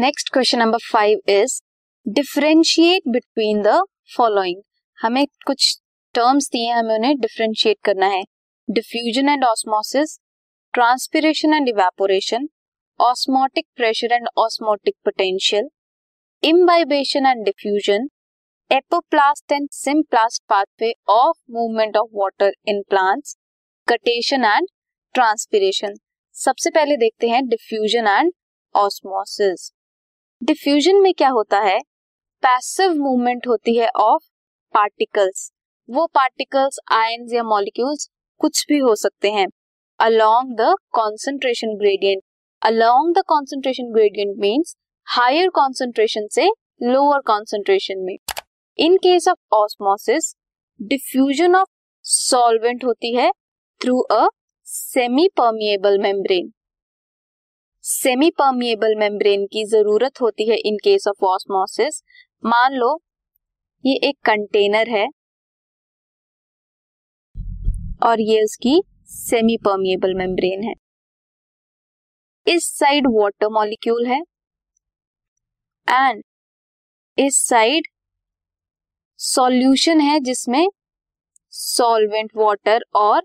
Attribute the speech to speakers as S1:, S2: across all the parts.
S1: Next question number five is differentiate between the following हमें कुछ terms दिए हमें उन्हें डिफरेंशिएट करना है. Diffusion and osmosis transpiration and evaporation osmotic pressure and osmotic potential imbibition and diffusion apoplast and symplast pathway of movement of water in plants guttation and transpiration सबसे पहले देखते हैं डिफ्यूजन एंड ऑस्मोसिस डिफ्यूजन में क्या होता है? Passive movement होती है ऑफ़ पार्टिकल्स वो पार्टिकल्स आयंस या मॉलिक्यूल्स कुछ भी हो सकते हैं। Along the concentration gradient along the concentration gradient means higher concentration से लोअर कॉन्सेंट्रेशन में। In case of osmosis diffusion of solvent होती है through a semi permeable membrane semi permeable membrane की ज़रूरत होती है इन केस ऑफ़ ऑस्मोसिस मान लो, ये एक कंटेनर है और ये उसकी सेमी परमिएबल मेम्ब्रेन है। इस साइड वाटर मॉलिक्यूल है एंड इस साइड सॉल्यूशन है जिसमें सॉल्वेंट वाटर और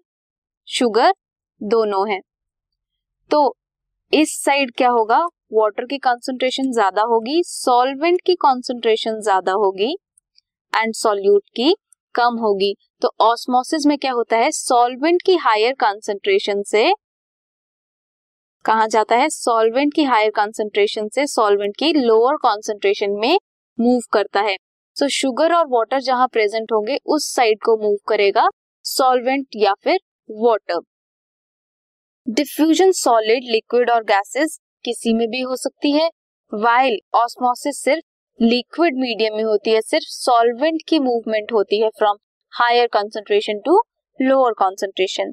S1: शुगर दोनों है। तो इस साइड क्या होगा? वाटर की कॉन्सेंट्रेशन ज़्यादा होगी सॉल्वेंट की कॉन्सेंट्रेशन ज़्यादा होगी एंड सॉल्यूट की कम होगी। तो ऑस्मोसिस में क्या होता है? सॉल्वेंट की हायर कॉन्सेंट्रेशन से कहा जाता है? सॉल्वेंट की हायर कॉन्सेंट्रेशन से सॉल्वेंट की लोअर कॉन्सेंट्रेशन में मूव करता है। सो so, शुगर और वाटर जहाँ प्रेजेंट होंगे उस साइड को मूव करेगा सॉल्वेंट या फिर वाटर डिफ्यूजन सॉलिड, लिक्विड और गैसेस किसी में भी हो सकती है वाइल ऑस्मोसिस सिर्फ़ लिक्विड मीडियम में होती है, सिर्फ़ सॉल्वेंट की मूवमेंट होती है from higher concentration to lower concentration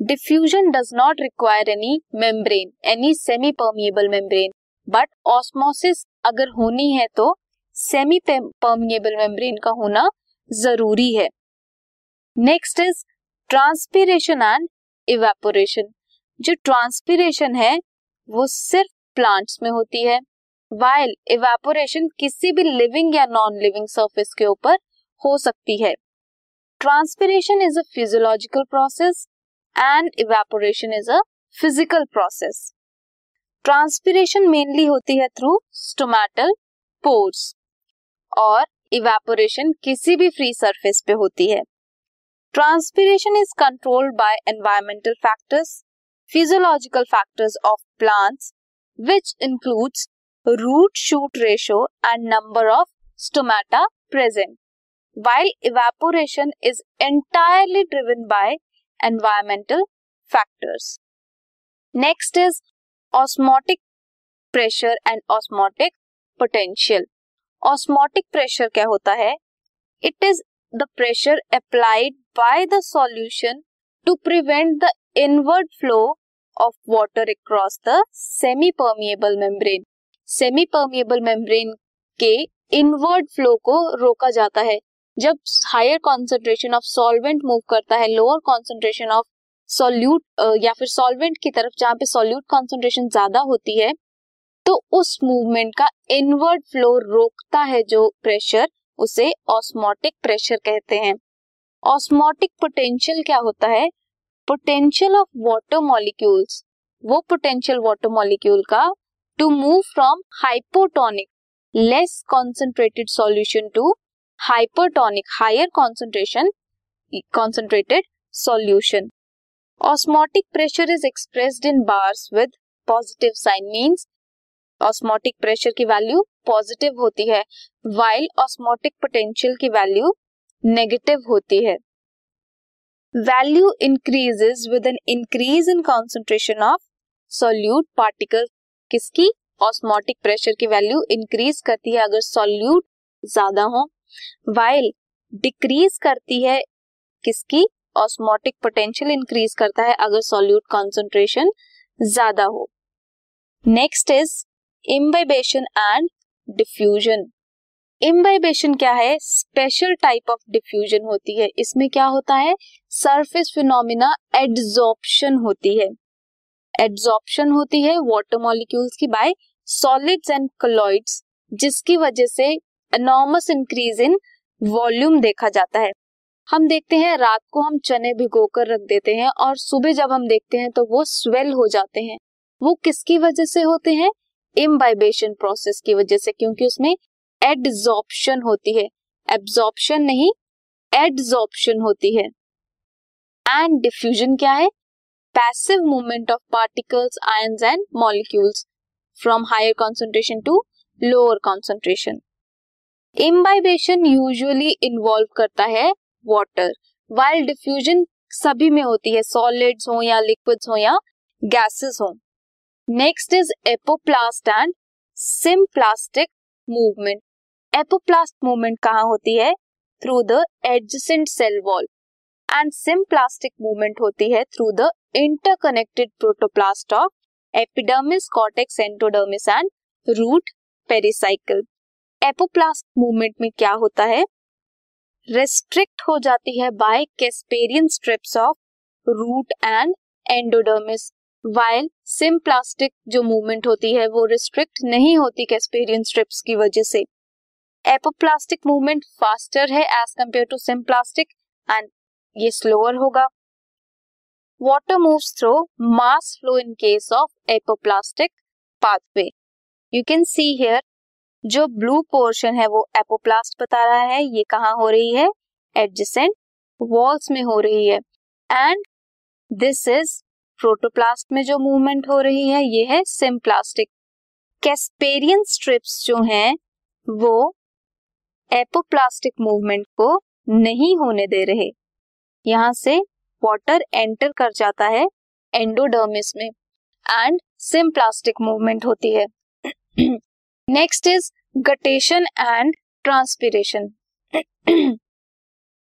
S1: diffusion does not require any membrane any semi permeable membrane but osmosis अगर होनी है तो सेमी परमिएबल मेम्ब्रेन का होना ज़रूरी है। Next is transpiration and evaporation जो ट्रांसपीरेशन है, वो सिर्फ़ प्लांट्स में होती है। वाइल इवेपोरेशन किसी भी लिविंग या नॉन लिविंग सरफेस के ऊपर हो सकती है। Transpiration is a physiological process and evaporation is a physical process transpiration mainly होती है थ्रू स्टोमैटल पोर्स और इवेपोरेशन किसी भी फ्री सरफेस पे होती है। Transpiration is controlled by environmental factors Physiological factors of plants which includes root shoot ratio and number of stomata present while evaporation is entirely driven by environmental factors. Next is osmotic pressure and osmotic potential. Osmotic pressure क्या होता है? It is the pressure applied by the solution to prevent the inward flow of water across the semi-permeable membrane. Semi permeable membrane के inward flow को रोका जाता है। जब higher concentration of solvent move करता है लोअर कॉन्सेंट्रेशन ऑफ़ सॉल्यूट या फिर सॉल्वेंट की तरफ़ जहाँ पे सॉल्यूट कॉन्सेंट्रेशन ज़्यादा होती है तो उस मूवमेंट का इनवर्ड फ्लो रोकता है जो प्रेशर उसे ऑस्मोटिक प्रेशर कहते हैं। ऑस्मोटिक पोटेंशियल क्या होता है? पोटेंशियल ऑफ़ वाटर मॉलिक्यूल्स वो पोटेंशियल वाटर मॉलिक्यूल का to move from hypotonic less concentrated solution to hypertonic higher concentration concentrated solution osmotic pressure is expressed in bars with positive sign means osmotic pressure की value positive होती है while osmotic potential की value negative होती है। Value increases with an increase in concentration of solute particle किसकी? Osmotic pressure की value increase करती है। अगर सॉल्यूट ज़्यादा हो वाइल डिक्रीज करती है, किसकी? ऑस्मोटिक पोटेंशियल इंक्रीज करता है। अगर सॉल्यूट कॉन्सेंट्रेशन ज़्यादा हो। Next is imbibition and diffusion imbibition क्या है? स्पेशल टाइप ऑफ़ डिफ्यूजन होती है। इसमें क्या होता है? सरफेस फिनोमिना एड्सॉर्प्शन होती है। एड्सॉर्प्शन होती है वाटर मॉलिक्यूल्स की बाय सॉलिड्स एंड कलॉइड्स जिसकी वजह से एनॉर्मस इंक्रीज इन वॉल्यूम देखा जाता है। हम देखते हैं, रात को हम चने भिगो कर रख देते हैं और सुबह जब हम देखते हैं तो वो स्वेल हो जाते हैं। वो किसकी वजह से होते हैं? इम्बाइबेशन प्रोसेस की वजह से, क्योंकि उसमें एडजॉर्प्शन होती है। एब्जॉर्प्शन नहीं एडजॉर्प्शन होती है। एंड डिफ्यूजन क्या है? Passive movement of particles ions and molecules from higher concentration to lower concentration imbibition usually involve करता है वाटर वाइल डिफ्यूजन सभी में होती है सॉलिड्स हो या लिक्विड्स हो या गैसेस हो। Next is apoplast and symplastic movement apoplast movement कहाँ होती है? Through the adjacent cell wall and symplastic movement होती है through the interconnected protoplast of epidermis cortex endodermis and root pericycle apoplast movement में क्या होता है? रेस्ट्रिक्ट हो जाती है by Casparian strips of root and endodermis while symplastic जो मूवमेंट होती है वो रिस्ट्रिक्ट नहीं होती कैस्पेरियन स्ट्रिप्स की वजह से. एपोप्लास्टिक मूवमेंट फास्टर है as compare to symplastic and ये स्लोअर होगा। Water moves through mass flow in case of apoplastic pathway you can see here जो ब्लू पोर्शन है वो एपोप्लास्ट बता रहा है, ये कहाँ हो रही है? एडजेसेंट वॉल्स में हो रही है। एंड दिस इज़ प्रोटोप्लास्ट में जो मूवमेंट हो रही है, ये है सिम्प्लास्टिक कैस्पेरियन स्ट्रिप्स जो हैं, वो एपोप्लास्टिक मूवमेंट को नहीं होने दे रहे। यहाँ से वाटर एंटर कर जाता है एंडोडर्मिस में एंड सिम्प्लास्टिक मूवमेंट होती है। Next is guttation and transpiration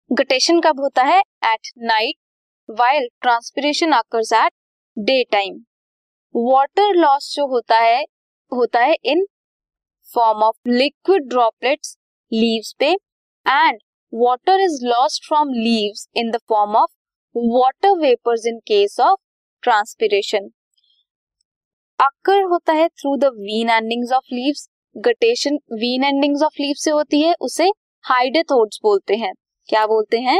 S1: guttation कब होता है? At night while transpiration occurs at day time water loss जो होता है होता है in form of liquid droplets leaves पे and water is lost from leaves in the form of water vapours in case of transpiration occur होता है through the vein endings of leaves guttation vein endings of leave से होती है, उसे हाइडेथोड्स बोलते हैं। क्या बोलते हैं?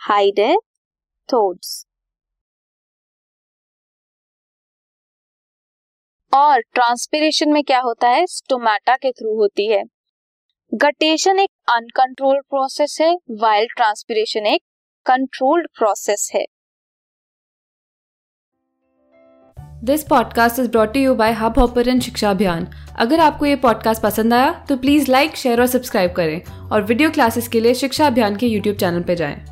S1: हाइडेथोड्स और ट्रांसपिरेशन में क्या होता है? स्टोमेटा के थ्रू होती है। गटेशन एक अनकंट्रोल्ड प्रोसेस है वाइल ट्रांसपिरेशन एक कंट्रोल्ड प्रोसेस है।
S2: This podcast is brought you by Hubhopper Shiksha Abhiyan अगर आपको ये पॉडकास्ट पसंद आया तो प्लीज़ लाइक शेयर और सब्सक्राइब करें। और वीडियो क्लासेस के लिए शिक्षा अभियान के यूट्यूब चैनल पर जाएँ।